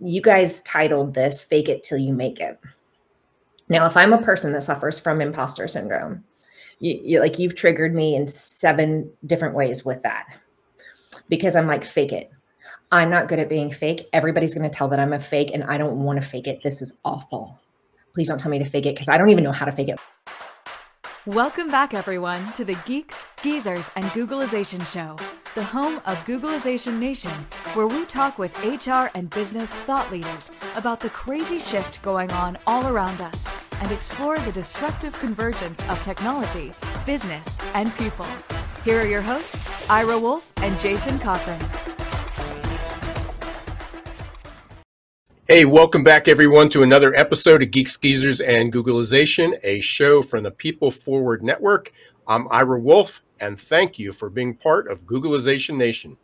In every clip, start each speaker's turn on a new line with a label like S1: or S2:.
S1: you guys titled this Fake It Till You Make It. Now, if I'm a person that suffers from imposter syndrome, you, you like you've triggered me in seven different ways with that because I'm like, fake it. I'm not good at being fake. Everybody's going to tell that I'm a fake and I don't want to fake it. This is awful. Please don't tell me to fake it because I don't even know how to fake it.
S2: Welcome back, everyone, to the Geeks, Geezers, and Googlization Show, the home of Googlization Nation, where we talk with HR and business thought leaders about the crazy shift going on all around us and explore the disruptive convergence of technology, business, and people. Here are your hosts, Ira Wolfe and Jason Cochran.
S3: Hey, welcome back everyone to another episode of Geeks Geezers and Googlization, a show from the People Forward Network. I'm Ira Wolfe, and thank you for being part of Googlization Nation.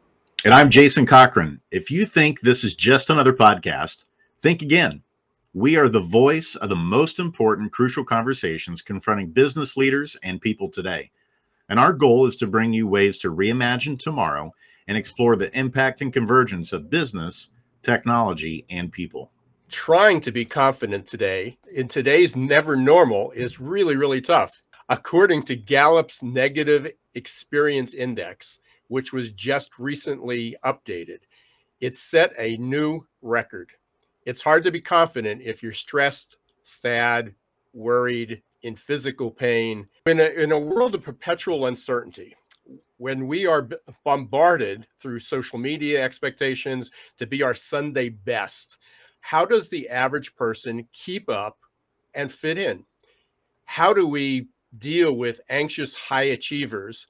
S4: And I'm Jason Cochran. If you think this is just another podcast, think again. We are the voice of the most important, crucial conversations confronting business leaders and people today. And our goal is to bring you ways to reimagine tomorrow and explore the impact and convergence of business technology, and people.
S3: Trying to be confident today in today's never normal is really, really tough. According to Gallup's Negative Experience Index, which was just recently updated, it set a new record. It's hard to be confident if you're stressed, sad, worried, in physical pain. In a, in a world of perpetual uncertainty, when we are bombarded through social media expectations to be our Sunday best, how does the average person keep up and fit in? How do we deal with anxious high achievers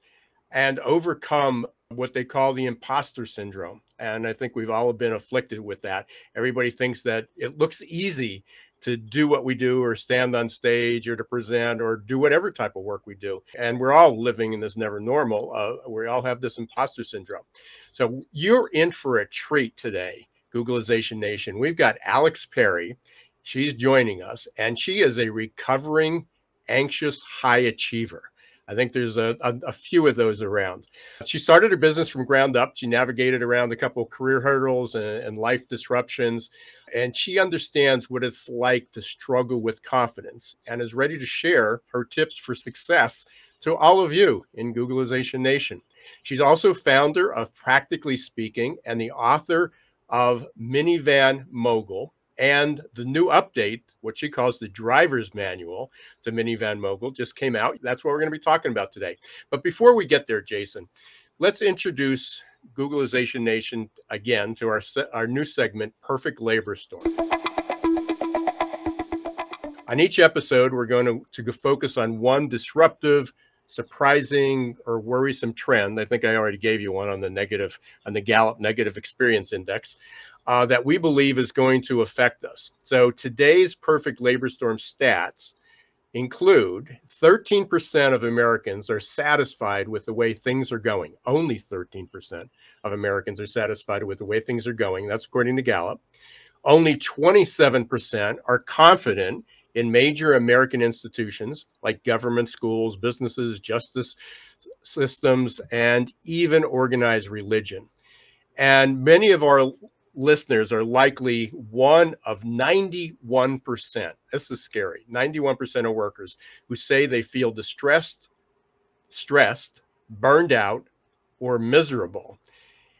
S3: and overcome what they call the imposter syndrome? And I think we've all been afflicted with that. Everybody thinks that it looks easy to do what we do or stand on stage or to present or do whatever type of work we do. And we're all living in this never normal. Uh, we all have this imposter syndrome. So you're in for a treat today, Googlization Nation. We've got Alex Perry. She's joining us, and she is a recovering anxious high achiever. I think there's a, a, a, few of those around. She started her business from ground up. She navigated around a couple of career hurdles and, and life disruptions, and she understands what it's like to struggle with confidence and is ready to share her tips for success to all of you in Googlization Nation. She's also founder of Practically Speaking and the author of Minivan Mogul, and the new update, what she calls the driver's manual to Minivan Mogul, just came out. That's what we're going to be talking about today. But before we get there, Jason, let's introduce Googlization Nation again to our, our new segment, Perfect Labor Storm. On each episode, we're going to, to focus on one disruptive, surprising, or worrisome trend. I think I already gave you one on the negative, on the Gallup Negative Experience Index uh, that we believe is going to affect us. So today's perfect labor storm stats include 13% of Americans are satisfied with the way things are going. Only 13% of Americans are satisfied with the way things are going. That's according to Gallup. Only 27% are confident in major American institutions like government, schools, businesses, justice systems, and even organized religion. And many of our listeners are likely one of 91%. This is scary. 91% of workers who say they feel distressed, stressed, burned out, or miserable.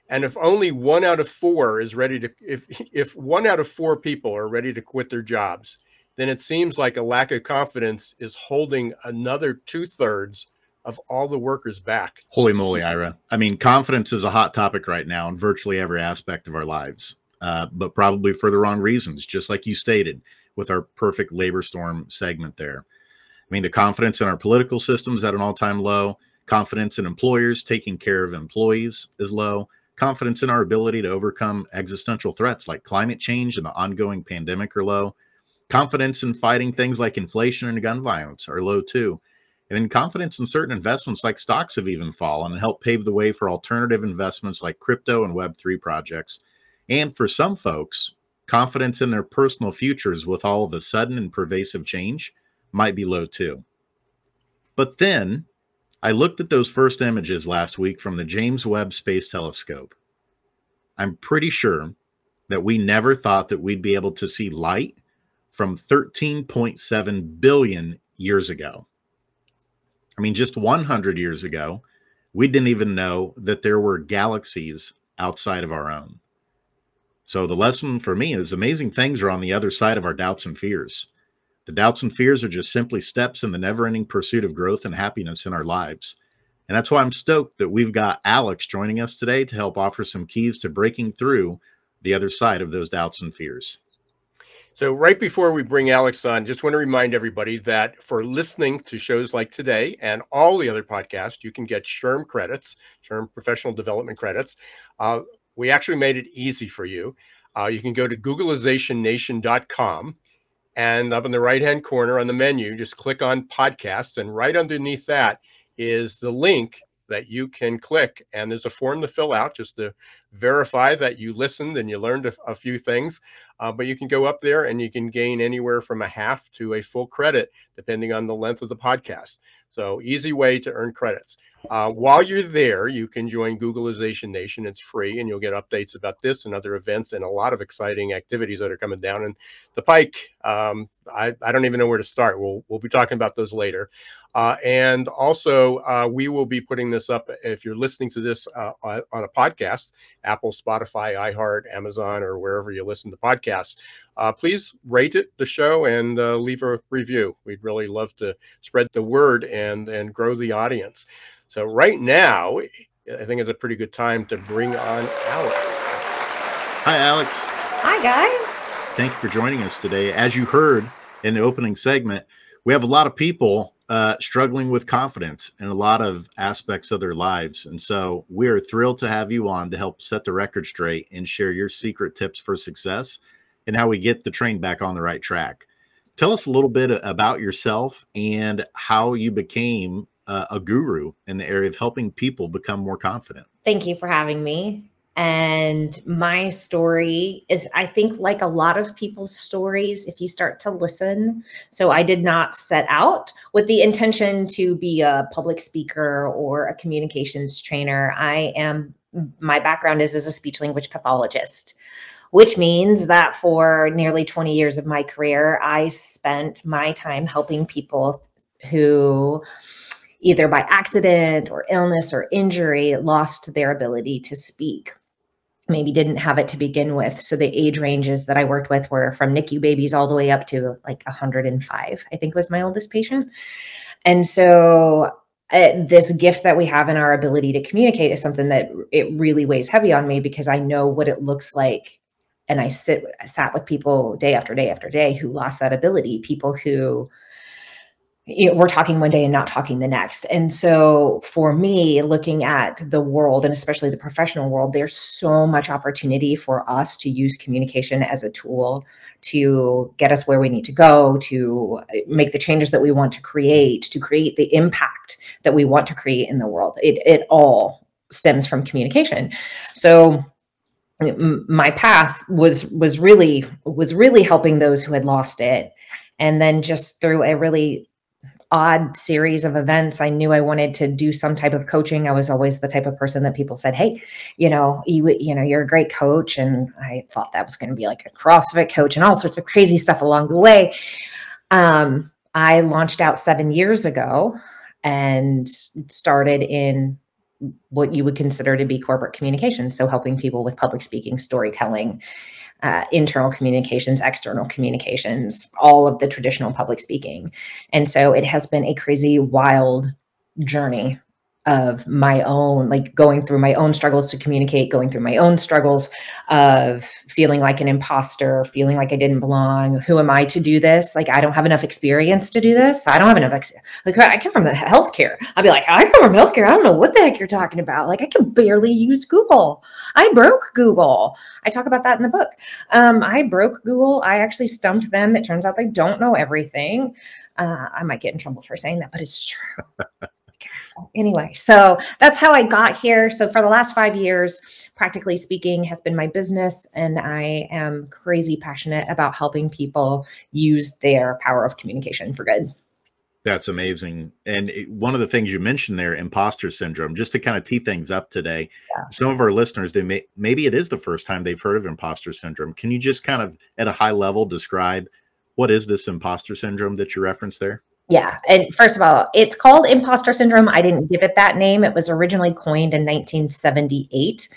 S3: And if only one out of four is ready to, if, if one out of four people are ready to quit their jobs, then it seems like a lack of confidence is holding another two thirds of all the workers back.
S4: Holy moly, Ira. I mean, confidence is a hot topic right now in virtually every aspect of our lives, uh, but probably for the wrong reasons, just like you stated with our perfect labor storm segment there. I mean, the confidence in our political systems at an all time low, confidence in employers taking care of employees is low, confidence in our ability to overcome existential threats like climate change and the ongoing pandemic are low, confidence in fighting things like inflation and gun violence are low too and then confidence in certain investments like stocks have even fallen and helped pave the way for alternative investments like crypto and Web3 projects. And for some folks, confidence in their personal futures with all of the sudden and pervasive change might be low too. But then I looked at those first images last week from the James Webb Space Telescope. I'm pretty sure that we never thought that we'd be able to see light from 13.7 billion years ago. I mean, just 100 years ago, we didn't even know that there were galaxies outside of our own. So the lesson for me is amazing things are on the other side of our doubts and fears. The doubts and fears are just simply steps in the never ending pursuit of growth and happiness in our lives. And that's why I'm stoked that we've got Alex joining us today to help offer some keys to breaking through the other side of those doubts and fears.
S3: So, right before we bring Alex on, just want to remind everybody that for listening to shows like today and all the other podcasts, you can get SHRM credits, SHRM professional development credits. Uh, we actually made it easy for you. Uh, you can go to googlizationnation.com and up in the right hand corner on the menu, just click on podcasts. And right underneath that is the link that you can click and there's a form to fill out just to verify that you listened and you learned a, a few things uh, but you can go up there and you can gain anywhere from a half to a full credit depending on the length of the podcast. So easy way to earn credits uh, while you're there you can join googlization nation it's free and you'll get updates about this and other events and a lot of exciting activities that are coming down in the pike um, I, I don't even know where to start we'll, we'll be talking about those later uh, and also, uh, we will be putting this up if you're listening to this uh, on a podcast, Apple, Spotify, iHeart, Amazon, or wherever you listen to podcasts. Uh, please rate it, the show, and uh, leave a review. We'd really love to spread the word and and grow the audience. So right now, I think it's a pretty good time to bring on Alex.
S4: Hi, Alex.
S1: Hi, guys.
S4: Thank you for joining us today. As you heard in the opening segment, we have a lot of people uh, struggling with confidence in a lot of aspects of their lives. And so we're thrilled to have you on to help set the record straight and share your secret tips for success and how we get the train back on the right track. Tell us a little bit about yourself and how you became uh, a guru in the area of helping people become more confident.
S1: Thank you for having me. And my story is, I think, like a lot of people's stories, if you start to listen. So I did not set out with the intention to be a public speaker or a communications trainer. I am, my background is as a speech language pathologist which means that for nearly 20 years of my career, I spent my time helping people who either by accident or illness or injury lost their ability to speak maybe didn't have it to begin with. So the age ranges that I worked with were from NICU babies all the way up to like 105, I think was my oldest patient. And so uh, this gift that we have in our ability to communicate is something that it really weighs heavy on me because I know what it looks like. And I sit I sat with people day after day after day who lost that ability, people who we're talking one day and not talking the next. And so for me, looking at the world and especially the professional world, there's so much opportunity for us to use communication as a tool to get us where we need to go, to uh, make the changes that we want to create, to create the impact that we want to create in the world. It, it all stems from communication. So my path was was really was really helping those who had lost it and then just through a really odd series of events. I knew i wanted to do some type of coaching. I was always the type of person that people said hey you know you you know you're a great coach. And i thought that was going to be like a crossfit coach and all sorts of crazy stuff along the way. Um, i launched out seven years ago and started in what you would consider to be corporate communication. So helping people with public speaking storytelling uh, internal communications, external communications, all of the traditional public speaking. And so it has been a crazy, wild journey of my own, like going through my own struggles to communicate, going through my own struggles of feeling like an imposter, feeling like I didn't belong. Who am I to do this? Like, I don't have enough experience to do this. I don't have enough, ex- like, I come from the healthcare. I'd be like, I come from healthcare. I don't know what the heck you're talking about. Like, I can barely use Google. I broke Google. I talk about that in the book. Um, I broke Google. I actually stumped them. It turns out they don't know everything. Uh, I might get in trouble for saying that, but it's true. anyway, so that's how I got here. So for the last five years, practically speaking, has been my business, and I am crazy passionate about helping people use their power of communication for good.
S4: That's amazing. And it, one of the things you mentioned there, imposter syndrome, just to kind of tee things up today, yeah. some of our listeners, they may maybe it is the first time they've heard of imposter syndrome. Can you just kind of at a high level describe what is this imposter syndrome that you referenced there?
S1: Yeah. And first of all, it's called imposter syndrome. I didn't give it that name. It was originally coined in 1978.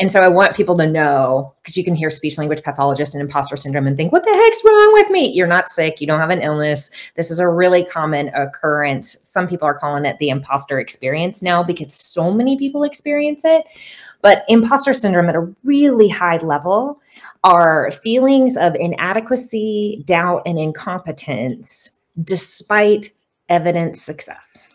S1: And so I want people to know because you can hear speech language pathologist and imposter syndrome and think, what the heck's wrong with me? You're not sick. You don't have an illness. This is a really common occurrence. Some people are calling it the imposter experience now because so many people experience it. But imposter syndrome at a really high level are feelings of inadequacy, doubt, and incompetence despite evident success.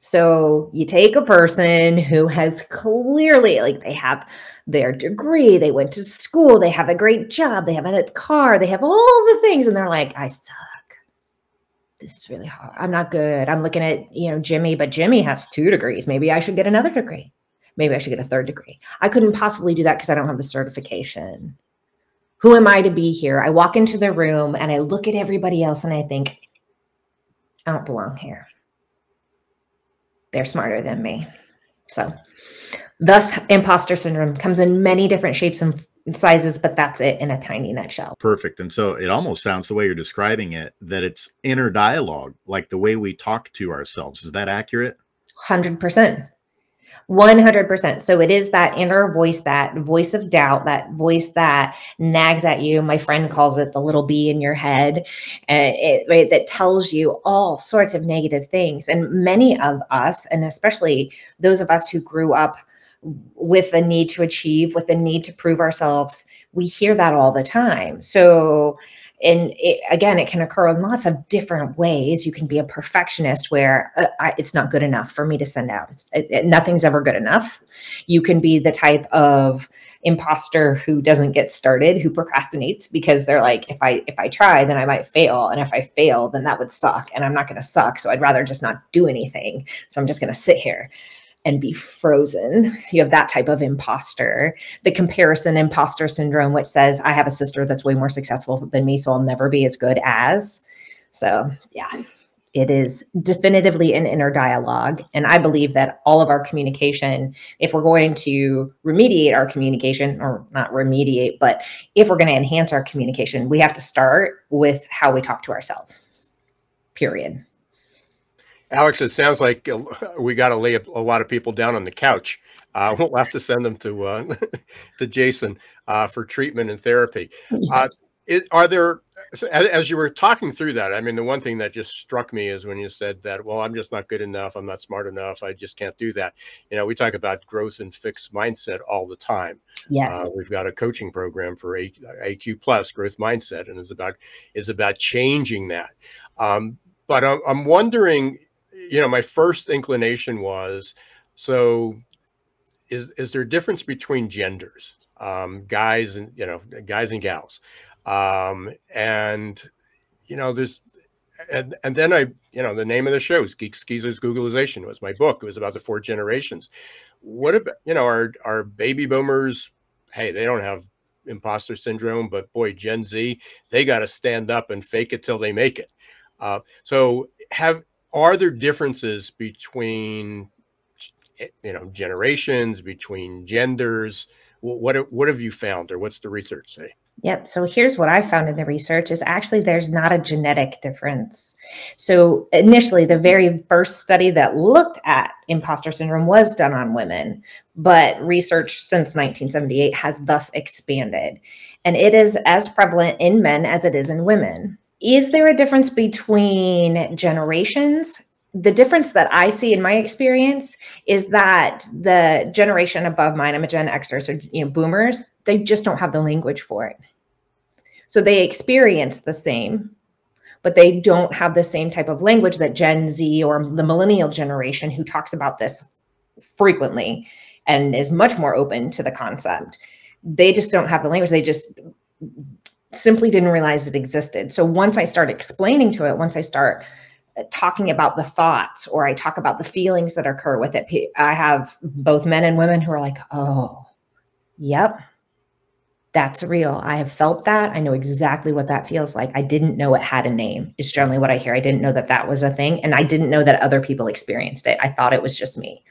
S1: So you take a person who has clearly, like, they have their degree, they went to school, they have a great job, they have a car, they have all the things, and they're like, I suck. This is really hard. I'm not good. I'm looking at, you know, Jimmy, but Jimmy has two degrees. Maybe I should get another degree. Maybe I should get a third degree. I couldn't possibly do that because I don't have the certification who am I to be here? I walk into the room and I look at everybody else and I think, I don't belong here. They're smarter than me. So, thus, imposter syndrome comes in many different shapes and sizes, but that's it in a tiny nutshell.
S4: Perfect. And so it almost sounds the way you're describing it that it's inner dialogue, like the way we talk to ourselves. Is that accurate?
S1: 100%. 100%. So it is that inner voice, that voice of doubt, that voice that nags at you. My friend calls it the little bee in your head, uh, it, right, that tells you all sorts of negative things. And many of us, and especially those of us who grew up with a need to achieve, with a need to prove ourselves, we hear that all the time. So and it, again it can occur in lots of different ways. You can be a perfectionist where uh, I, it's not good enough for me to send out. It, nothing's ever good enough. You can be the type of imposter who doesn't get started who procrastinates because they're like if i if i try then i might fail. And if i fail then that would suck and i'm not going to suck. So i'd rather just not do anything. So i'm just going to sit here and be frozen. You have that type of imposter. The comparison imposter syndrome, which says, I have a sister that's way more successful than me, so I'll never be as good as. So, yeah, it is definitively an inner dialogue. And I believe that all of our communication, if we're going to remediate our communication, or not remediate, but if we're going to enhance our communication, we have to start with how we talk to ourselves, period.
S3: Alex, it sounds like uh, we got to lay a, lot of people down on the couch. Uh, we'll have to send them to uh, to Jason uh, for treatment and therapy. Uh, it, are there, as, as, you were talking through that, I mean, the one thing that just struck me is when you said that, well, I'm just not good enough. I'm not smart enough. I just can't do that. You know, we talk about growth and fixed mindset all the time.
S1: Yes. Uh,
S3: we've got a coaching program for AQ Plus growth mindset, and is about is about changing that. Um, but I'm, I'm wondering you know, my first inclination was so is is there a difference between genders, um, guys and you know, guys and gals, um, and you know, there's and and then I, you know, the name of the show is Geeks Geezers Googlization was my book. It was about the four generations. What about you know, our our baby boomers? Hey, they don't have imposter syndrome, but boy, Gen Z, they got to stand up and fake it till they make it. Uh, so have are there differences between you know generations between genders what what have you found or what's the research say
S1: Yep. So here's what I found in the research is actually there's not a genetic difference. So initially, the very first study that looked at imposter syndrome was done on women, but research since 1978 has thus expanded. And it is as prevalent in men as it is in women. Is there a difference between generations? The difference that I see in my experience is that the generation above mine, I'm a Gen Xer, so you know, boomers, they just don't have the language for it. So they experience the same, but they don't have the same type of language that Gen Z or the millennial generation who talks about this frequently and is much more open to the concept. They just don't have the language. They just simply didn't realize it existed. So once I start explaining to it, once I start uh, talking about the thoughts or I talk about the feelings that occur with it, I have both men and women who are like, oh, yep, That's real. I have felt that. I know exactly what that feels like. I didn't know it had a name, is generally what I hear. I didn't know that that was a thing. And I didn't know that other people experienced it. I thought it was just me.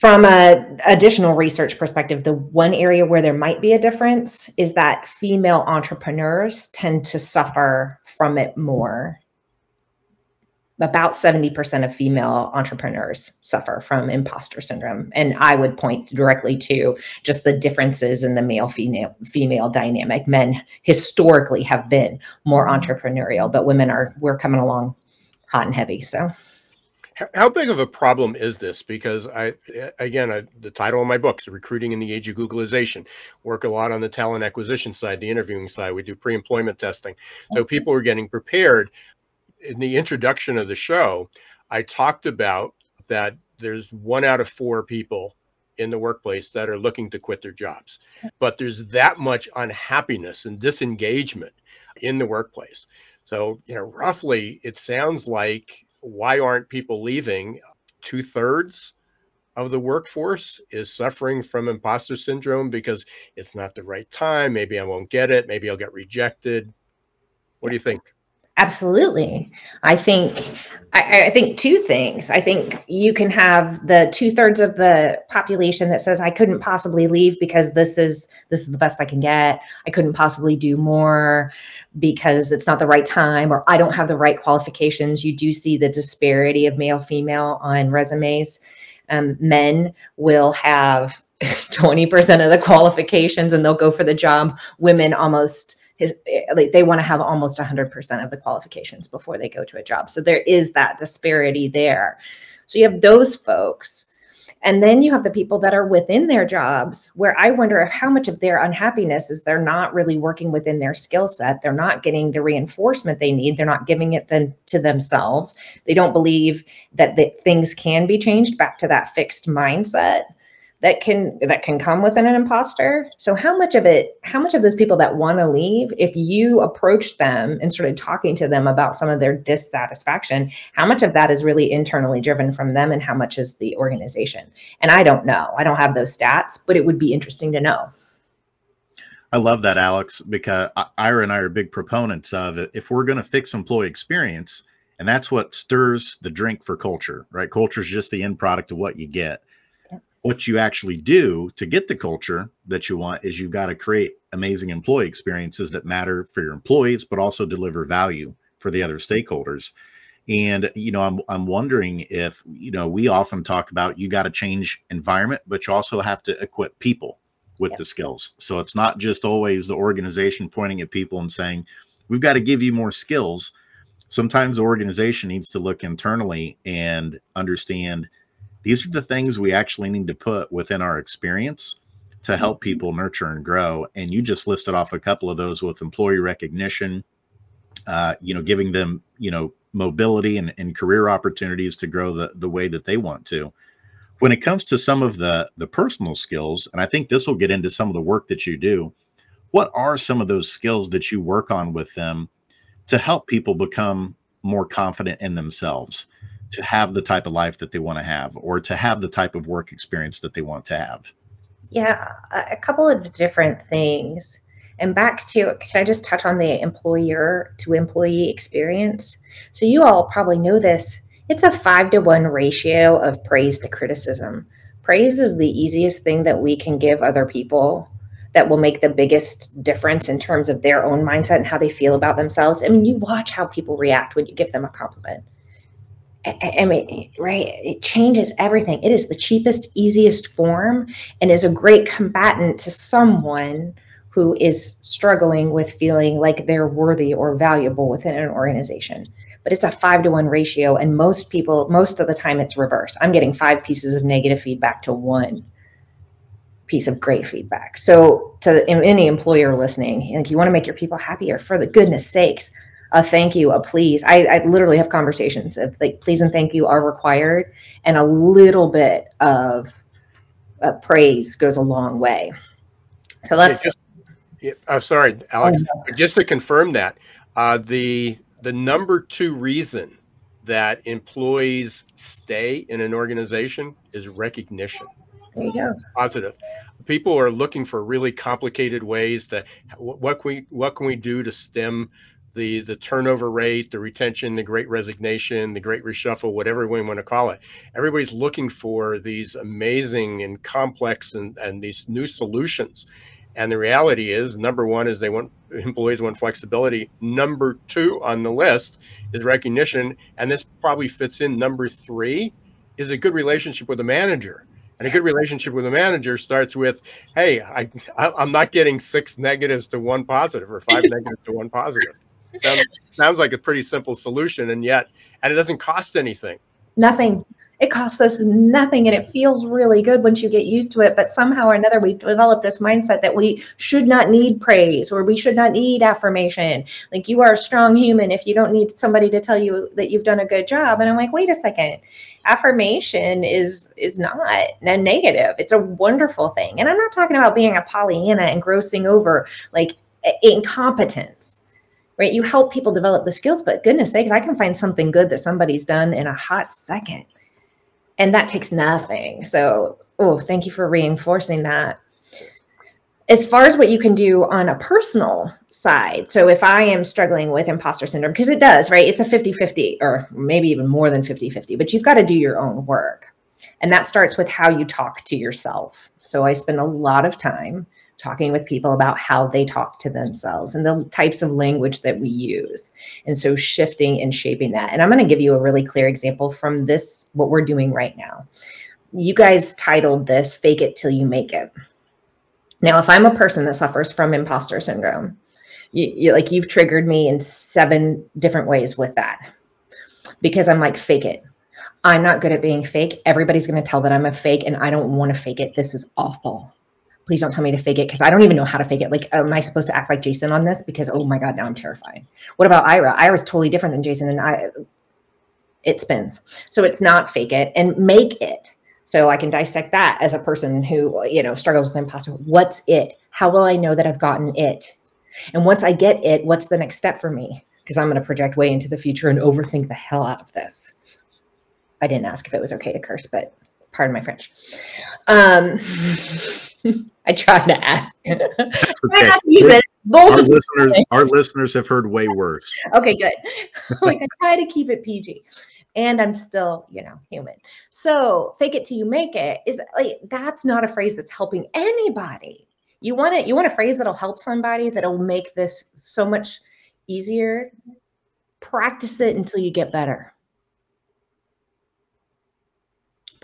S1: From a additional research perspective, the one area where there might be a difference is that female entrepreneurs tend to suffer from it more. About 70% of female entrepreneurs suffer from imposter syndrome. And i would point directly to just the differences in the male female female dynamic. Men historically have been more entrepreneurial but women are we're coming along hot and heavy so
S3: how big of a problem is this because i again I, the title of my book is recruiting in the age of Googlization." work a lot on the talent acquisition side the interviewing side we do pre-employment testing so people are getting prepared in the introduction of the show, I talked about that there's one out of four people in the workplace that are looking to quit their jobs. But there's that much unhappiness and disengagement in the workplace. So, you know, roughly it sounds like why aren't people leaving? Two thirds of the workforce is suffering from imposter syndrome because it's not the right time. Maybe I won't get it. Maybe I'll get rejected. What do you think?
S1: Absolutely. I think I, I, think two things. I think you can have the two thirds of the population that says I couldn't possibly leave because this is this is the best I can get. I couldn't possibly do more because it's not the right time or I don't have the right qualifications. You do see the disparity of male female on resumes. Um, men will have 20% of the qualifications and they'll go for the job. Women almost his like they want to have almost 100% of the qualifications before they go to a job. So there is that disparity there. So you have those folks and then you have the people that are within their jobs where i wonder if how much of their unhappiness is they're not really working within their skill set. They're not getting the reinforcement they need. They're not giving it them to themselves. They don't believe that the, things can be changed back to that fixed mindset that can that can come within an imposter. So how much of it how much of those people that want to leave if you approached them and started talking to them about some of their dissatisfaction how much of that is really internally driven from them and how much is the organization? And i don't know. I don't have those stats but it would be interesting to know.
S4: I love that, Alex, because Ira and I are big proponents of. If we're going to fix employee experience, and that's what stirs the drink for culture, right? Culture is just the end product of what you get what you actually do to get the culture that you want is you've got to create amazing employee experiences that matter for your employees but also deliver value for the other stakeholders. And you know i'm i'm wondering if you know we often talk about you got to change environment but you also have to equip people with yep. the skills. So it's not just always the organization pointing at people and saying we've got to give you more skills. Sometimes the organization needs to look internally and understand these are the things we actually need to put within our experience to help mm-hmm. people nurture and grow. And you just listed off a couple of those with employee recognition, uh, you know, giving them, you know, mobility and, and career opportunities to grow the, the way that they want to. When it comes to some of the the personal skills, and I think this will get into some of the work that you do, what are some of those skills that you work on with them to help people become more confident in themselves? To have the type of life that they want to have or to have the type of work experience that they want to have?
S1: Yeah, a couple of different things. And back to, can I just touch on the employer to employee experience? So, you all probably know this. It's a five to one ratio of praise to criticism. Praise is the easiest thing that we can give other people that will make the biggest difference in terms of their own mindset and how they feel about themselves. I mean, you watch how people react when you give them a compliment. I mean, right? It changes everything. It is the cheapest, easiest form and is a great combatant to someone who is struggling with feeling like they're worthy or valuable within an organization. But it's a five to one ratio. And most people, most of the time, it's reversed. I'm getting five pieces of negative feedback to one piece of great feedback. So, to any employer listening, like you want to make your people happier, for the goodness sakes, a thank you, a please. I, I literally have conversations of like please and thank you are required, and a little bit of uh, praise goes a long way. So let's.
S3: Yeah, just, yeah, oh, sorry, Alex. Oh. Just to confirm that, uh, the the number two reason that employees stay in an organization is recognition.
S1: There you go.
S3: Positive. people are looking for really complicated ways to what can we what can we do to stem the the turnover rate, the retention, the great resignation, the great reshuffle, whatever we want to call it. Everybody's looking for these amazing and complex and, and these new solutions. And the reality is, number one is they want employees want flexibility. Number two on the list is recognition, and this probably fits in. Number three is a good relationship with the manager. And a good relationship with a manager starts with, "Hey, I, I'm not getting six negatives to one positive, or five negatives to one positive." Sounds, sounds like a pretty simple solution, and yet, and it doesn't cost anything.
S1: Nothing. It costs us nothing and it feels really good once you get used to it. But somehow or another, we develop this mindset that we should not need praise or we should not need affirmation. Like you are a strong human if you don't need somebody to tell you that you've done a good job. And I'm like, wait a second. Affirmation is is not a negative. It's a wonderful thing. And I'm not talking about being a Pollyanna and grossing over like incompetence right? You help people develop the skills, but goodness sakes, I can find something good that somebody's done in a hot second. And that takes nothing. So, oh, thank you for reinforcing that. As far as what you can do on a personal side, so if I am struggling with imposter syndrome, because it does, right? It's a 50 50 or maybe even more than 50 50, but you've got to do your own work. And that starts with how you talk to yourself. So I spend a lot of time talking with people about how they talk to themselves and the types of language that we use. And so shifting and shaping that. And I'm going to give you a really clear example from this, what we're doing right now. You guys titled this Fake It Till You Make It. Now, if I'm a person that suffers from imposter syndrome, you, you like you've triggered me in seven different ways with that because I'm like, fake it. I'm not good at being fake. Everybody's going to tell that I'm a fake and I don't want to fake it. This is awful please don't tell me to fake it because I don't even know how to fake it. Like, am I supposed to act like Jason on this? Because oh my god, now I'm terrified. What about Ira? Ira's totally different than Jason, and I it spins. So it's not fake it and make it. So I can dissect that as a person who you know struggles with imposter. What's it? How will I know that I've gotten it? And once I get it, what's the next step for me? Because I'm going to project way into the future and overthink the hell out of this. I didn't ask if it was okay to curse, but pardon my French. Um, I tried to ask.
S4: Okay. use it our, listeners, our listeners have heard way worse.
S1: Okay, good. like I try to keep it PG. And I'm still, you know, human. So fake it till you make it is like that's not a phrase that's helping anybody. You want it, you want a phrase that'll help somebody that'll make this so much easier. Practice it until you get better.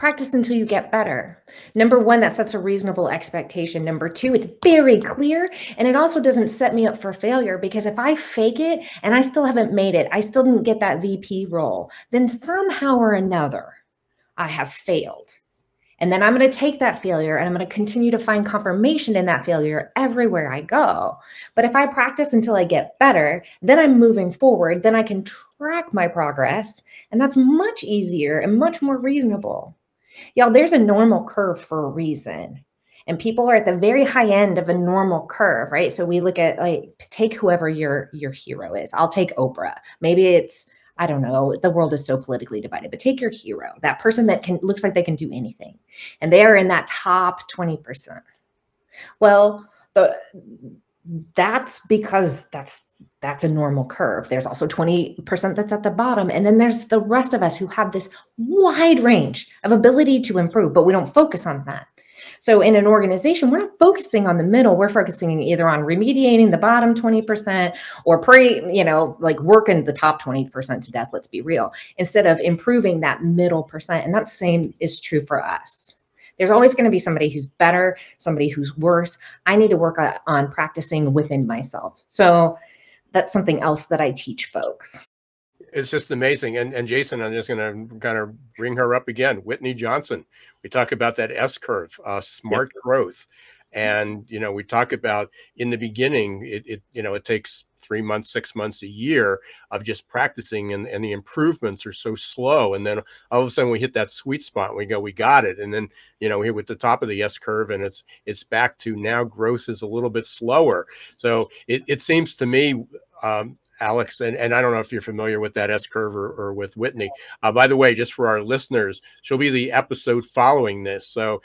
S1: Practice until you get better. Number one, that sets a reasonable expectation. Number two, it's very clear and it also doesn't set me up for failure because if I fake it and I still haven't made it, I still didn't get that VP role, then somehow or another, I have failed. And then I'm going to take that failure and I'm going to continue to find confirmation in that failure everywhere I go. But if I practice until I get better, then I'm moving forward, then I can track my progress. And that's much easier and much more reasonable. Y'all, there's a normal curve for a reason. And people are at the very high end of a normal curve, right? So we look at like take whoever your your hero is. I'll take Oprah. Maybe it's I don't know. The world is so politically divided, but take your hero, that person that can looks like they can do anything. And they are in that top 20%. Well, the that's because that's that's a normal curve. There's also 20% that's at the bottom. And then there's the rest of us who have this wide range of ability to improve, but we don't focus on that. So in an organization, we're not focusing on the middle. We're focusing either on remediating the bottom 20% or pre, you know, like working the top 20% to death, let's be real, instead of improving that middle percent. And that same is true for us. There's always going to be somebody who's better, somebody who's worse. I need to work on practicing within myself. So that's something else that I teach folks.
S3: It's just amazing. And, and Jason, I'm just going to kind of bring her up again. Whitney Johnson. We talk about that S curve, uh, smart yep. growth. And, you know, we talk about in the beginning, it, it, you know, it takes three months, six months, a year of just practicing and, and the improvements are so slow. And then all of a sudden we hit that sweet spot and we go, we got it. And then, you know, we're with the top of the S curve and it's, it's back to now growth is a little bit slower. So it, it seems to me, um, Alex, and, and I don't know if you're familiar with that S curve or, or with Whitney. Uh, by the way, just for our listeners, she'll be the episode following this. So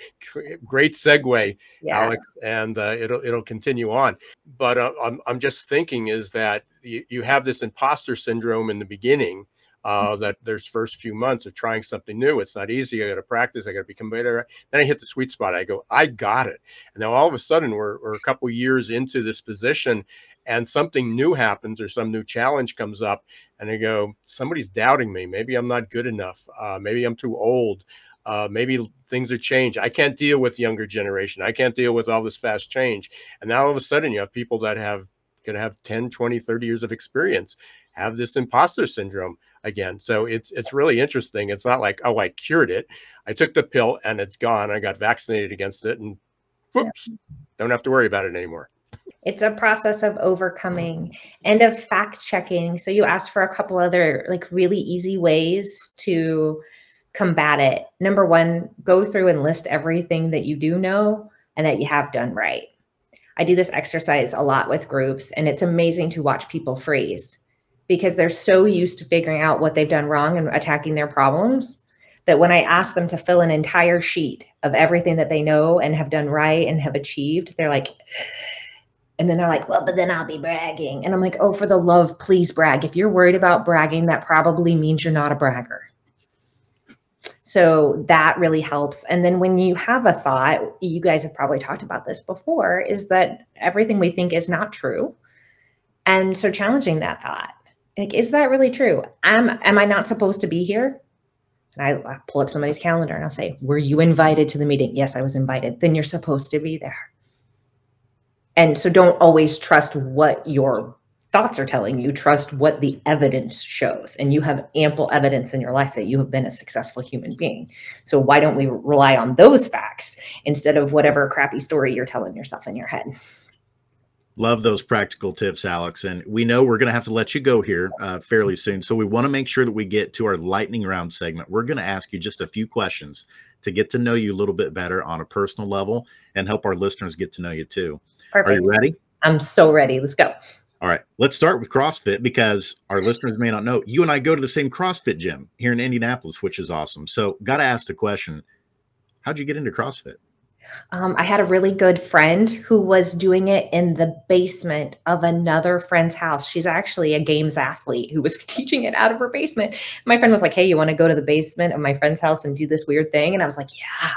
S3: great segue, yeah. Alex, and uh, it'll it'll continue on. But uh, I'm I'm just thinking is that you, you have this imposter syndrome in the beginning. Uh, that there's first few months of trying something new. It's not easy. I got to practice. I got to become better. Then I hit the sweet spot. I go, I got it. And now all of a sudden we're, we're a couple years into this position and something new happens or some new challenge comes up and I go, somebody's doubting me. Maybe I'm not good enough. Uh, maybe I'm too old. Uh, maybe things are changed. I can't deal with younger generation. I can't deal with all this fast change. And now all of a sudden you have people that have can have 10, 20, 30 years of experience have this imposter syndrome again. So it's it's really interesting. It's not like, oh, I cured it. I took the pill and it's gone. I got vaccinated against it and whoops, yeah. don't have to worry about it anymore.
S1: It's a process of overcoming and of fact checking. So you asked for a couple other like really easy ways to combat it. Number one, go through and list everything that you do know and that you have done right. I do this exercise a lot with groups, and it's amazing to watch people freeze because they're so used to figuring out what they've done wrong and attacking their problems that when I ask them to fill an entire sheet of everything that they know and have done right and have achieved, they're like, and then they're like, well, but then I'll be bragging. And I'm like, oh, for the love, please brag. If you're worried about bragging, that probably means you're not a bragger. So that really helps. And then when you have a thought, you guys have probably talked about this before, is that everything we think is not true. And so challenging that thought. Like, is that really true? Am am I not supposed to be here? And I, I pull up somebody's calendar and I'll say, Were you invited to the meeting? Yes, I was invited. Then you're supposed to be there and so don't always trust what your thoughts are telling you trust what the evidence shows and you have ample evidence in your life that you have been a successful human being so why don't we rely on those facts instead of whatever crappy story you're telling yourself in your head
S4: Love those practical tips, Alex. And we know we're going to have to let you go here uh, fairly soon. So we want to make sure that we get to our lightning round segment. We're going to ask you just a few questions to get to know you a little bit better on a personal level and help our listeners get to know you too. Perfect. Are you ready?
S1: I'm so ready. Let's go.
S4: All right. Let's start with CrossFit because our listeners may not know you and I go to the same CrossFit gym here in Indianapolis, which is awesome. So, got to ask the question How'd you get into CrossFit?
S1: Um, I had a really good friend who was doing it in the basement of another friend's house. She's actually a games athlete who was teaching it out of her basement. My friend was like, Hey, you want to go to the basement of my friend's house and do this weird thing? And I was like, Yeah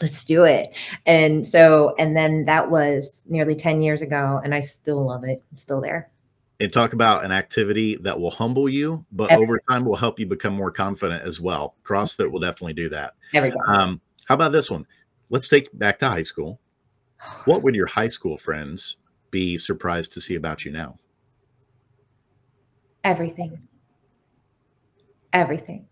S1: let's do it. And so, and then that was nearly 10 years ago, and I still love it. I'm still there.
S4: And talk about an activity that will humble you, but over time will help you become more confident as well. CrossFit will definitely do that.
S1: There we go.
S4: Um, how about this one? Let's take back to high school. What would your high school friends be surprised to see about you now?
S1: Everything. Everything.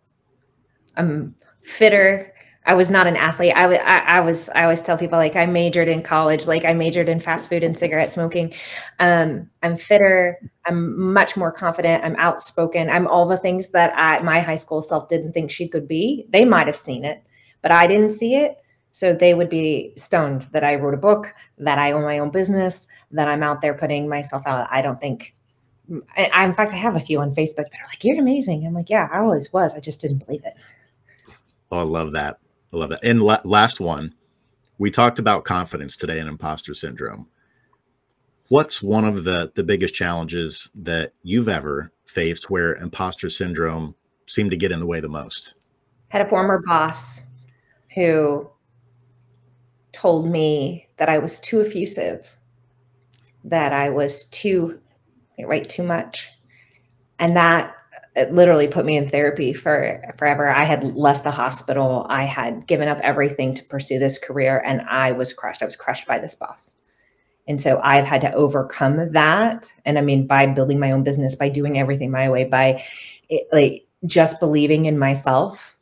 S1: I'm fitter I was not an athlete. I, w- I, I was, I always tell people like I majored in college, like I majored in fast food and cigarette smoking. Um, I'm fitter. I'm much more confident. I'm outspoken. I'm all the things that I, my high school self didn't think she could be. They might have seen it, but I didn't see it. So they would be stoned that I wrote a book, that I own my own business, that I'm out there putting myself out. I don't think I, in fact, I have a few on Facebook that are like, "You're amazing." I'm like, "Yeah, I always was. I just didn't believe it."
S4: Oh, I love that. I love that. And la- last one, we talked about confidence today and imposter syndrome. What's one of the the biggest challenges that you've ever faced where imposter syndrome seemed to get in the way the most?
S1: Had a former boss who told me that I was too effusive, that I was too write too much, and that it literally put me in therapy for forever. I had left the hospital. I had given up everything to pursue this career and I was crushed. I was crushed by this boss. And so I've had to overcome that. And I mean, by building my own business, by doing everything my way, by it, like just believing in myself.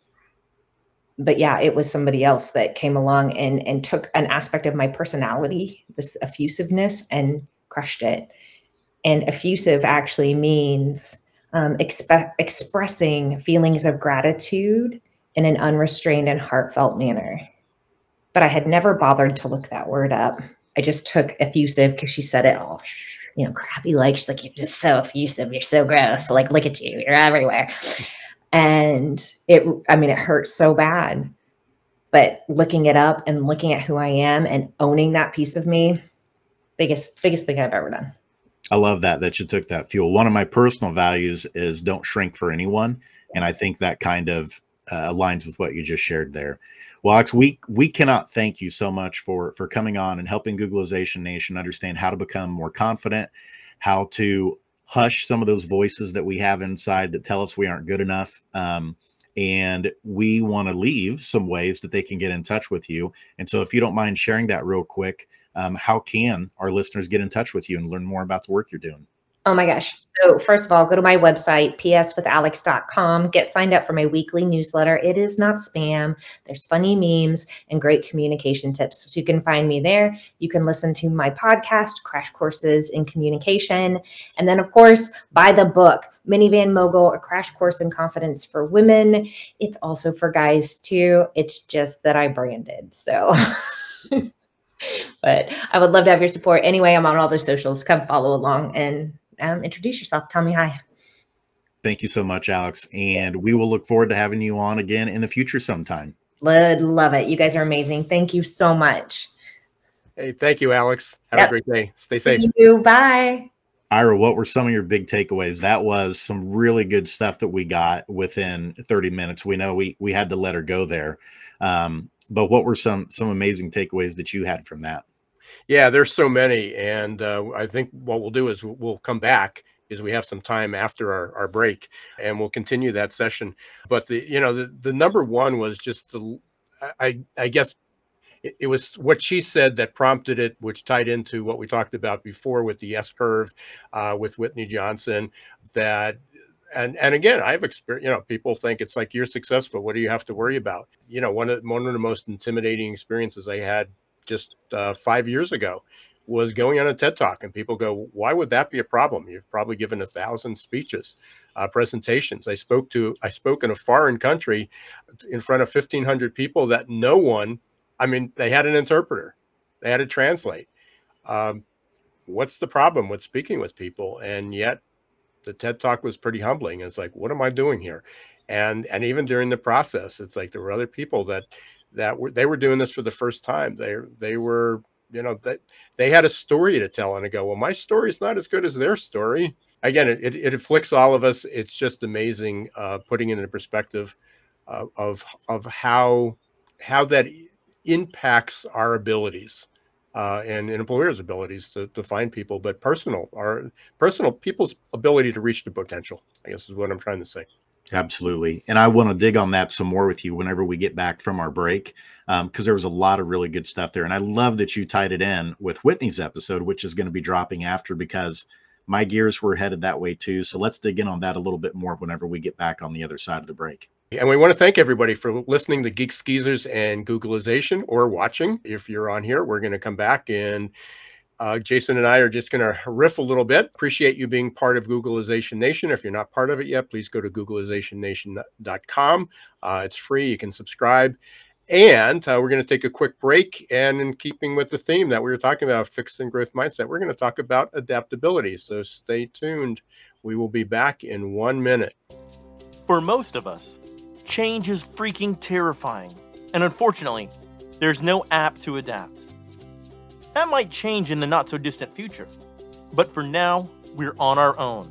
S1: But yeah, it was somebody else that came along and, and took an aspect of my personality, this effusiveness, and crushed it. And effusive actually means um, expe- expressing feelings of gratitude in an unrestrained and heartfelt manner. But I had never bothered to look that word up. I just took effusive because she said it all. you know, crappy like. She's like, you're just so effusive. You're so gross. Like, look at you. You're everywhere. And it, I mean, it hurts so bad. But looking it up and looking at who I am and owning that piece of me, biggest, biggest thing I've ever done.
S4: I love that that you took that fuel. One of my personal values is don't shrink for anyone, and I think that kind of uh, aligns with what you just shared there. Well, Alex, we we cannot thank you so much for for coming on and helping Googlization Nation understand how to become more confident, how to hush some of those voices that we have inside that tell us we aren't good enough. Um, and we want to leave some ways that they can get in touch with you. And so, if you don't mind sharing that real quick, um, how can our listeners get in touch with you and learn more about the work you're doing?
S1: Oh my gosh. So, first of all, go to my website, pswithalex.com, get signed up for my weekly newsletter. It is not spam. There's funny memes and great communication tips. So, you can find me there. You can listen to my podcast, Crash Courses in Communication. And then, of course, buy the book, Minivan Mogul, A Crash Course in Confidence for Women. It's also for guys too. It's just that I branded. So, but I would love to have your support. Anyway, I'm on all the socials. Come follow along and um, introduce yourself. Tell me hi.
S4: Thank you so much, Alex. And we will look forward to having you on again in the future sometime.
S1: Would love it. You guys are amazing. Thank you so much.
S3: Hey, thank you, Alex. Have yep. a great day. Stay safe.
S1: Thank you. Bye.
S4: Ira, what were some of your big takeaways? That was some really good stuff that we got within 30 minutes. We know we we had to let her go there. Um, but what were some some amazing takeaways that you had from that?
S3: Yeah, there's so many, and uh, I think what we'll do is we'll come back is we have some time after our, our break and we'll continue that session but the you know the, the number one was just the i i guess it, was what she said that prompted it which tied into what we talked about before with the s curve uh, with whitney johnson that and and again i've experienced you know people think it's like you're successful what do you have to worry about you know one of one of the most intimidating experiences i had just uh, five years ago was going on a TED talk, and people go, "Why would that be a problem? You've probably given a thousand speeches, uh, presentations." I spoke to I spoke in a foreign country in front of fifteen hundred people that no one, I mean, they had an interpreter, they had to translate. Um, what's the problem with speaking with people? And yet, the TED talk was pretty humbling. It's like, what am I doing here? And and even during the process, it's like there were other people that that were they were doing this for the first time. They they were you know they they had a story to tell, and to go, well, my story is not as good as their story. Again, it, it, it afflicts all of us. It's just amazing uh, putting it in perspective uh, of of how how that impacts our abilities. Uh, and, and, employers' abilities to, to find people, but personal, our personal people's ability to reach the potential, I guess is what I'm trying to say.
S4: Absolutely. And I want to dig on that some more with you whenever we get back from our break, because um, there was a lot of really good stuff there. And I love that you tied it in with Whitney's episode, which is going to be dropping after, because my gears were headed that way too. So let's dig in on that a little bit more whenever we get back on the other side of the break.
S3: And we want to thank everybody for listening to Geeks Geezers and Googlization or watching. If you're on here, we're going to come back and uh, Jason and I are just going to riff a little bit. Appreciate you being part of Googlization Nation. If you're not part of it yet, please go to googlizationnation.com. Uh, it's free. You can subscribe. And uh, we're going to take a quick break. And in keeping with the theme that we were talking about, fixed and growth mindset, we're going to talk about adaptability. So stay tuned. We will be back in one minute.
S5: For most of us, change is freaking terrifying. And unfortunately, there's no app to adapt. That might change in the not so distant future. But for now, we're on our own.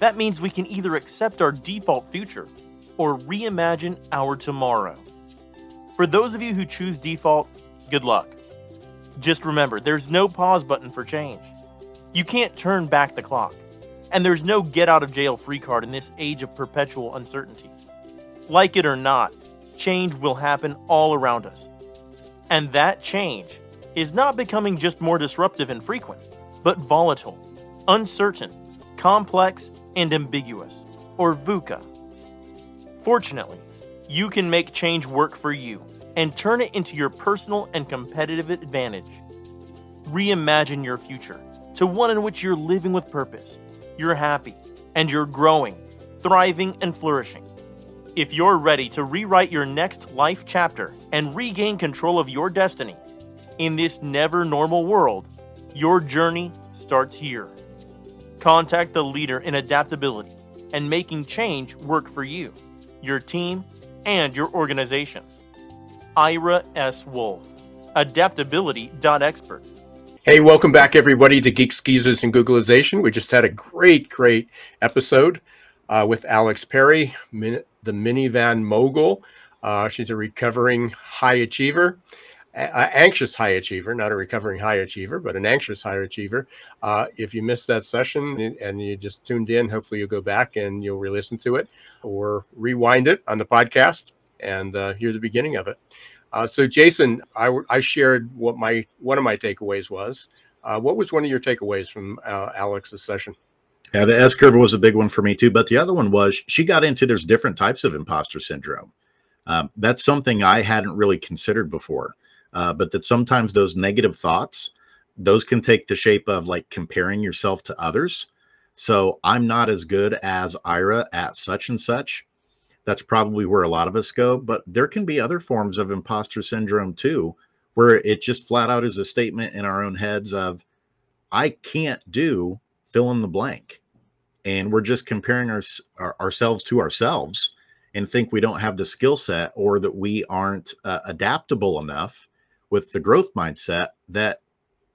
S5: That means we can either accept our default future or reimagine our tomorrow. For those of you who choose default, good luck. Just remember, there's no pause button for change. You can't turn back the clock. And there's no get out of jail free card in this age of perpetual uncertainty. Like it or not, change will happen all around us. And that change is not becoming just more disruptive and frequent, but volatile, uncertain, complex, and ambiguous, or VUCA. Fortunately, you can make change work for you and turn it into your personal and competitive advantage. Reimagine your future to one in which you're living with purpose, you're happy, and you're growing, thriving, and flourishing. If you're ready to rewrite your next life chapter and regain control of your destiny, in this never normal world, your journey starts here. Contact the leader in adaptability and making change work for you, your team, and your organization. Ira S. Wolfe, adaptability.expert.
S3: Hey, welcome back, everybody, to Geeks Geezers and Googlization. We just had a great, great episode uh, with Alex Perry, min- the minivan mogul. Uh, she's a recovering high achiever, a- anxious high achiever, not a recovering high achiever, but an anxious high achiever. Uh, if you missed that session and you just tuned in, hopefully you'll go back and you'll re listen to it or rewind it on the podcast and uh, hear the beginning of it. Uh, so, Jason, I, I shared what my one of my takeaways was. Uh, what was one of your takeaways from uh, Alex's session?
S4: Yeah, the S curve was a big one for me too. But the other one was she got into there's different types of imposter syndrome. Um, that's something I hadn't really considered before. Uh, but that sometimes those negative thoughts, those can take the shape of like comparing yourself to others. So I'm not as good as Ira at such and such. That's probably where a lot of us go. But there can be other forms of imposter syndrome too, where it just flat out is a statement in our own heads of, I can't do fill in the blank. And we're just comparing our, our ourselves to ourselves and think we don't have the skill set or that we aren't uh, adaptable enough with the growth mindset that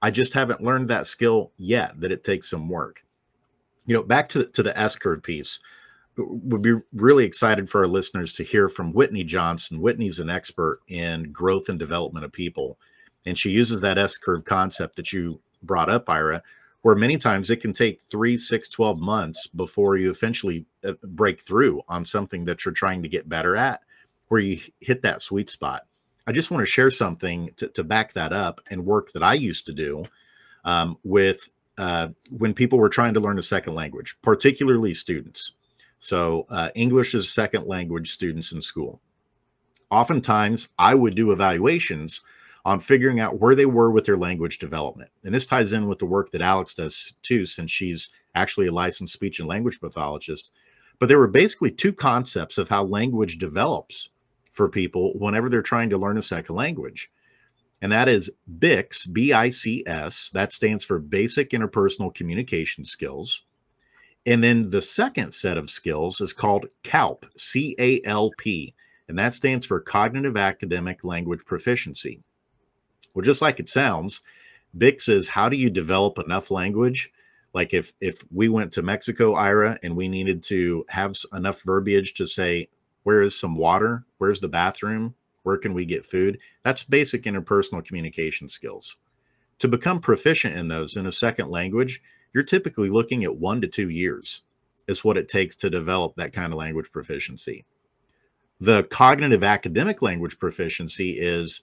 S4: I just haven't learned that skill yet, that it takes some work. You know, back to, to the S curve piece, would be really excited for our listeners to hear from Whitney Johnson. Whitney's an expert in growth and development of people. And she uses that S curve concept that you brought up, Ira, where many times it can take three, six, 12 months before you eventually uh, break through on something that you're trying to get better at, where you hit that sweet spot. I just want to share something to, to back that up and work that I used to do um, with uh, when people were trying to learn a second language, particularly students. So, uh, English is second language students in school. Oftentimes, I would do evaluations on figuring out where they were with their language development. And this ties in with the work that Alex does too, since she's actually a licensed speech and language pathologist. But there were basically two concepts of how language develops for people whenever they're trying to learn a second language. And that is BICS, B I C S, that stands for Basic Interpersonal Communication Skills. And then the second set of skills is called CALP, C A L P, and that stands for Cognitive Academic Language Proficiency. Well, just like it sounds, BICS says, how do you develop enough language? Like if if we went to Mexico, Ira, and we needed to have enough verbiage to say, where is some water? Where's the bathroom? Where can we get food? That's basic interpersonal communication skills. To become proficient in those in a second language, you're typically looking at one to two years is what it takes to develop that kind of language proficiency. The cognitive academic language proficiency is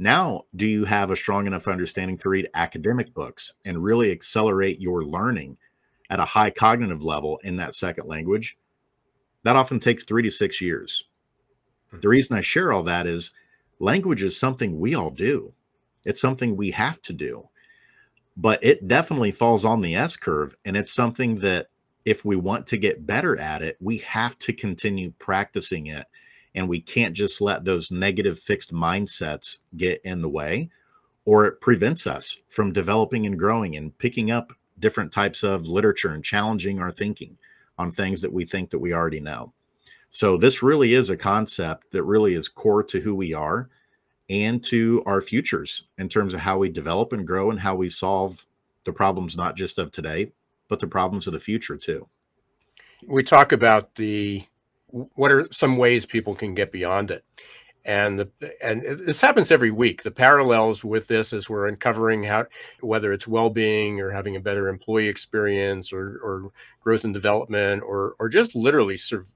S4: now, do you have a strong enough understanding to read academic books and really accelerate your learning at a high cognitive level in that second language? That often takes three to six years. The mm-hmm. reason I share all that is language is something we all do, it's something we have to do, but it definitely falls on the S curve. And it's something that if we want to get better at it, we have to continue practicing it and we can't just let those negative fixed mindsets get in the way or it prevents us from developing and growing and picking up different types of literature and challenging our thinking on things that we think that we already know. So this really is a concept that really is core to who we are and to our futures in terms of how we develop and grow and how we solve the problems not just of today, but the problems of the future too.
S3: We talk about the what are some ways people can get beyond it? And the, and this happens every week. The parallels with this as we're uncovering how whether it's well-being or having a better employee experience or, or growth and development or or just literally sur-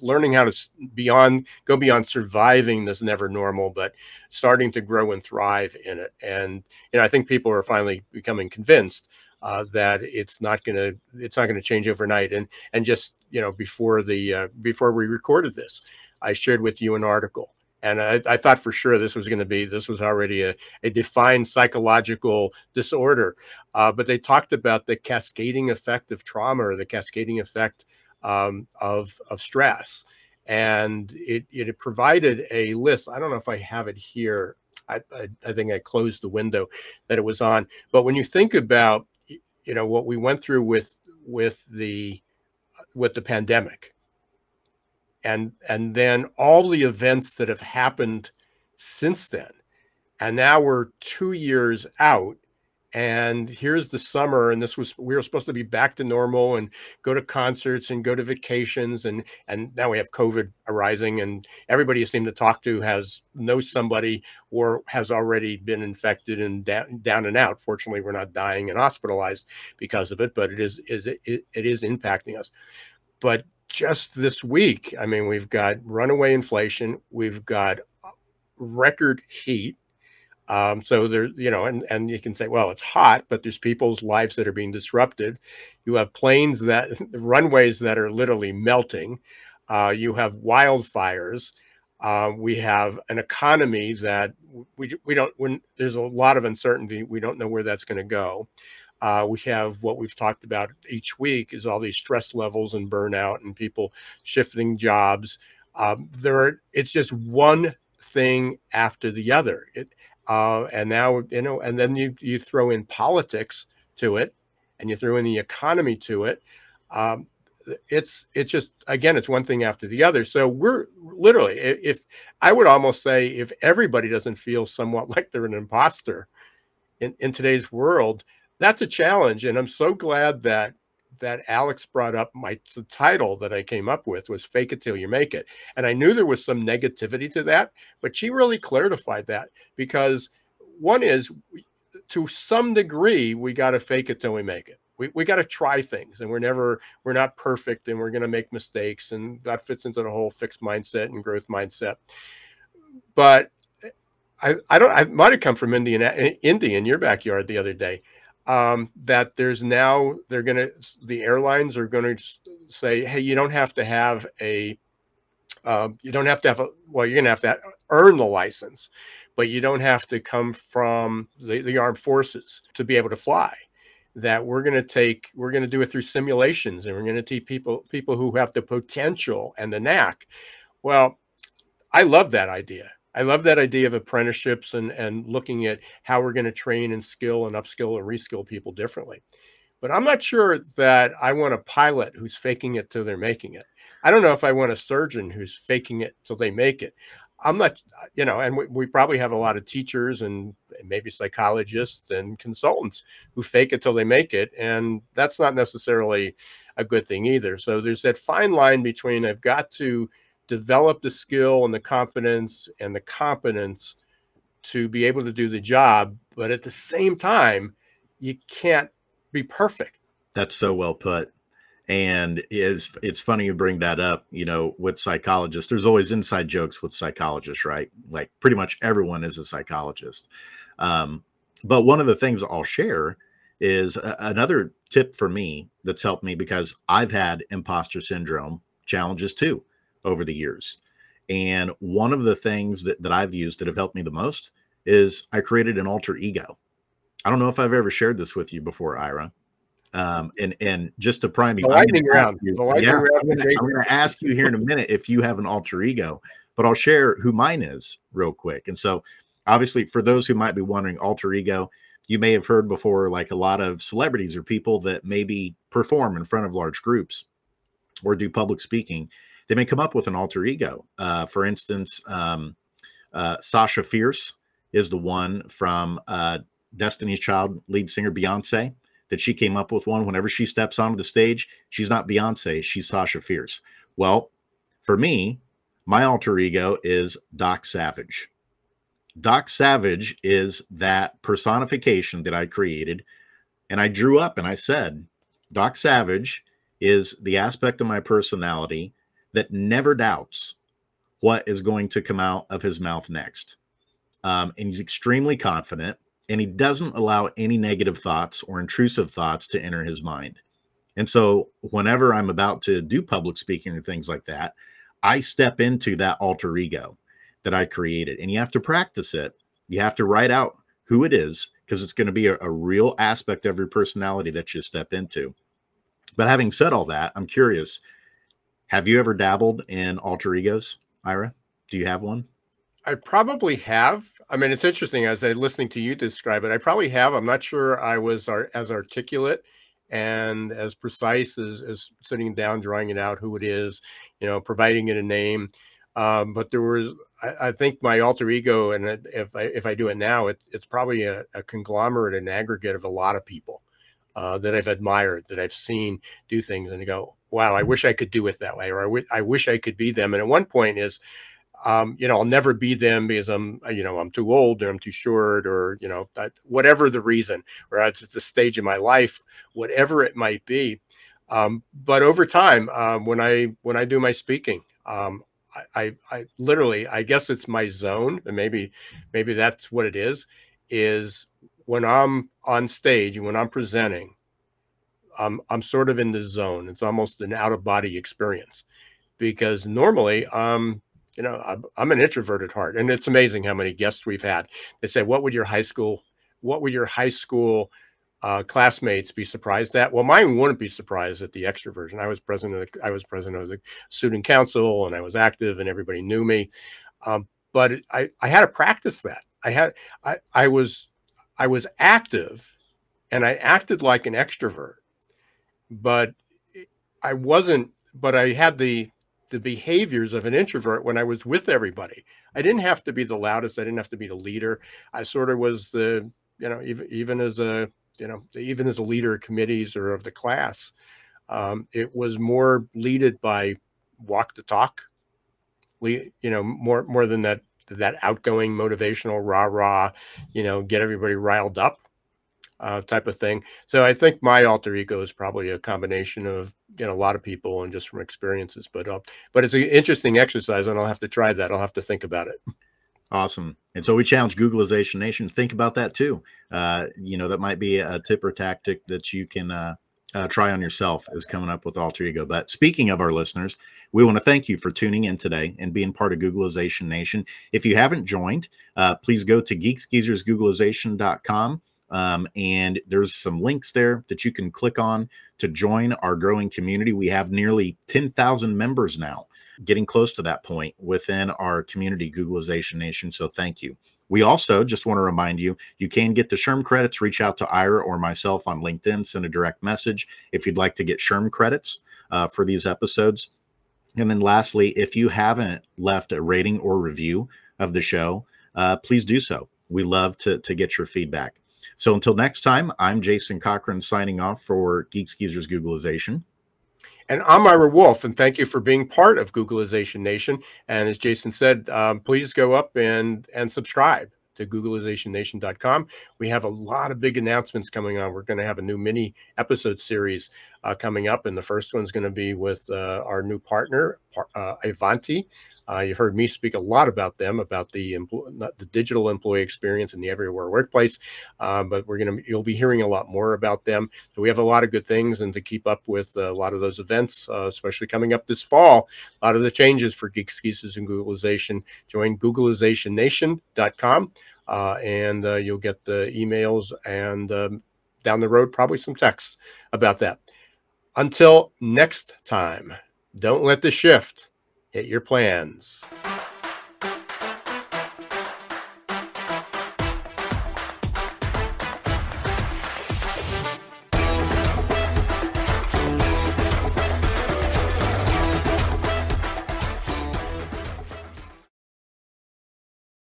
S3: learning how to beyond go beyond surviving this never normal but starting to grow and thrive in it. And you know i think people are finally becoming convinced uh, that it's not going to it's not going to change overnight. And and just you know before the uh, before we recorded this, I shared with you an article. And I, I thought for sure this was going to be this was already a, a defined psychological disorder, uh, but they talked about the cascading effect of trauma or the cascading effect um, of of stress, and it it provided a list. I don't know if I have it here. I, I, I think I closed the window that it was on. But when you think about you know what we went through with with the with the pandemic. And and then all the events that have happened since then. And now we're two years out and here's the summer and this was we were supposed to be back to normal and go to concerts and go to vacations and and now we have covid arising and everybody you seem to talk to has knows somebody or has already been infected and down, down and out. Fortunately we're not dying and hospitalized because of it but it is is it, it is impacting us. But just this week i mean we've got runaway inflation we've got record heat um, so there, you know, and and you can say, well, it's hot, but there's people's lives that are being disrupted. You have planes that runways that are literally melting. Uh, you have wildfires. Uh, we have an economy that we we don't. When there's a lot of uncertainty, we don't know where that's going to go. Uh, we have what we've talked about each week is all these stress levels and burnout and people shifting jobs. Um, there, are, it's just one thing after the other. It, uh, and now, you know, and then you, you throw in politics to it and you throw in the economy to it. Um, it's it's just again it's one thing after the other so we're literally if i would almost say if everybody doesn't feel somewhat like they're an imposter in, in today's world that's a challenge and i'm so glad that that Alex brought up my title that I came up with was fake it till you make it. And I knew there was some negativity to that, but she really clarified that because one is to some degree we got to fake it till we make it. We, we got to try things and we're never we're not perfect and we're going to make mistakes and that fits into the whole fixed mindset and growth mindset. But eh, I, I don't I might have come from eh, Indian Indy in your backyard the other day um, that there's now they're going to the airlines are going to say, hey, you don't have to have a um, you don't have to have a well, you're going to have to earn the license, but you don't have to come from the, the armed forces to be able to fly. That we're going to take, we're going to do it through simulations, and we're going to teach people people who have the potential and the knack. Well, I love that idea. I love that idea of apprenticeships and, and looking at how we're going to train and skill and upskill and reskill people differently. But I'm not sure that I want a pilot who's faking it till they're making it. I don't know if I want a surgeon who's faking it till they make it. I'm not, you know, and we, we probably have a lot of teachers and maybe psychologists and consultants who fake it till they make it. And that's not necessarily a good thing either. So there's that fine line between I've got to develop the skill and the confidence and the competence to be able to do the job. But at the same time, you can't be perfect.
S4: That's so well put. And is it's funny you bring that up, you know, with psychologists. There's always inside jokes with psychologists, right? Like pretty much everyone is a psychologist. Um, but one of the things I'll share is a, another tip for me that's helped me because I've had imposter syndrome challenges too over the years. And one of the things that, that I've used that have helped me the most is I created an alter ego. I don't know if I've ever shared this with you before, Ira. Um, and and just to prime you,
S3: lightning round.
S4: You, lightning yeah, round I'm going to ask you here in a minute if you have an alter ego, but I'll share who mine is real quick. And so, obviously, for those who might be wondering, alter ego, you may have heard before, like a lot of celebrities or people that maybe perform in front of large groups or do public speaking they may come up with an alter ego. Uh, for instance, um, uh, Sasha Fierce is the one from uh, Destiny's Child lead singer Beyonce that she came up with one. Whenever she steps onto the stage, she's not Beyonce, she's Sasha Fierce. Well, for me, my alter ego is Doc Savage. Doc Savage is that personification that I created. And I drew up and I said, Doc Savage is the aspect of my personality that never doubts what is going to come out of his mouth next. Um, and he's extremely confident and he doesn't allow any negative thoughts or intrusive thoughts to enter his mind. And so, whenever I'm about to do public speaking and things like that, I step into that alter ego that I created. And you have to practice it. You have to write out who it is because it's going to be a, a, real aspect of your personality that you step into. But having said all that, I'm curious have you ever dabbled in alter egos, Ira? Do you have one?
S3: I probably have. I mean, it's interesting as I listening to you describe it. I probably have. I'm not sure I was as articulate and as precise as, as sitting down, drawing it out, who it is, you know, providing it a name. Um, but there was, I, I, think, my alter ego, and if I if I do it now, it, it's probably a, a, conglomerate, an aggregate of a lot of people uh, that I've admired, that I've seen do things, and go, "Wow, I wish I could do it that way," or "I, I wish I could be them." And at one point, is um, you know, I'll never be them because I'm, uh, you know, I'm too old or I'm too short or, you know, whatever the reason, or it's, it's a stage in my life, whatever it might be. Um, but over time, um, when I when I do my speaking, um, I, I, I literally, I guess it's my zone, and maybe maybe that's what it is. Is when I'm on stage and when I'm presenting, I'm I'm sort of in the zone. It's almost an out of body experience because normally um you know, I'm, I'm, an introvert at heart, and it's amazing how many guests we've had. They say, "What would your high school, what would your high school uh, classmates be surprised at?" Well, mine wouldn't be surprised at the extroversion. I was president. Of the, I was president of the student council, and I was active, and everybody knew me. Um, but I, I had to practice that. I had, I, I was, I was active, and I acted like an extrovert, but I wasn't. But I had the the behaviors of an introvert when I was with everybody. I didn't have to be the loudest. I didn't have to be the leader. I sort of was the, you know, even even as a, you know, even as a leader of committees or of the class, um, it was more leaded by walk the talk, you know, more more than that that outgoing motivational rah rah, you know, get everybody riled up uh, type of thing. So I think my alter ego is probably a combination of you know a lot of people and just from experiences. But uh, but it's an interesting exercise, and I'll have to try that. I'll have to think about it.
S4: Awesome. And so we challenge Googlization Nation think about that too. Uh, you know, that might be a tip or tactic that you can uh, try on yourself is coming up with alter ego. But speaking of our listeners, we want to thank you for tuning in today and being part of Googlization Nation. If you haven't joined, uh, please go to geeksgeezersgooglization.com um, and there's some links there that you can click on to join our growing community. We have nearly 10,000 members now, getting close to that point within our community, Googlization Nation. So thank you. We also just want to remind you you can get the SHRM credits. Reach out to Ira or myself on LinkedIn, send a direct message if you'd like to get SHRM credits uh, for these episodes. And then lastly, if you haven't left a rating or review of the show, uh, please do so. We love to, to get your feedback. So until next time, I'm Jason Cochran signing off for Geeks Geezers Googlization.
S3: And I'm Ira Wolfe, and thank you for being part of Googlization Nation. And as Jason said, um, please go up and and subscribe to googlizationnation.com. We have a lot of big announcements coming on. We're going to have a new mini episode series uh, coming up, and the first one's going to be with uh, our new partner, uh, Ivanti. Uh, you've heard me speak a lot about them, about the the digital employee experience in the everywhere workplace. Uh, but we're gonna you'll be hearing a lot more about them. So we have a lot of good things, and to keep up with a lot of those events, uh, especially coming up this fall, a lot of the changes for Geek Geezers, and Googlization. Join GooglizationNation.com, uh, and uh, you'll get the emails and um, down the road probably some texts about that. Until next time, don't let the shift hit your plans.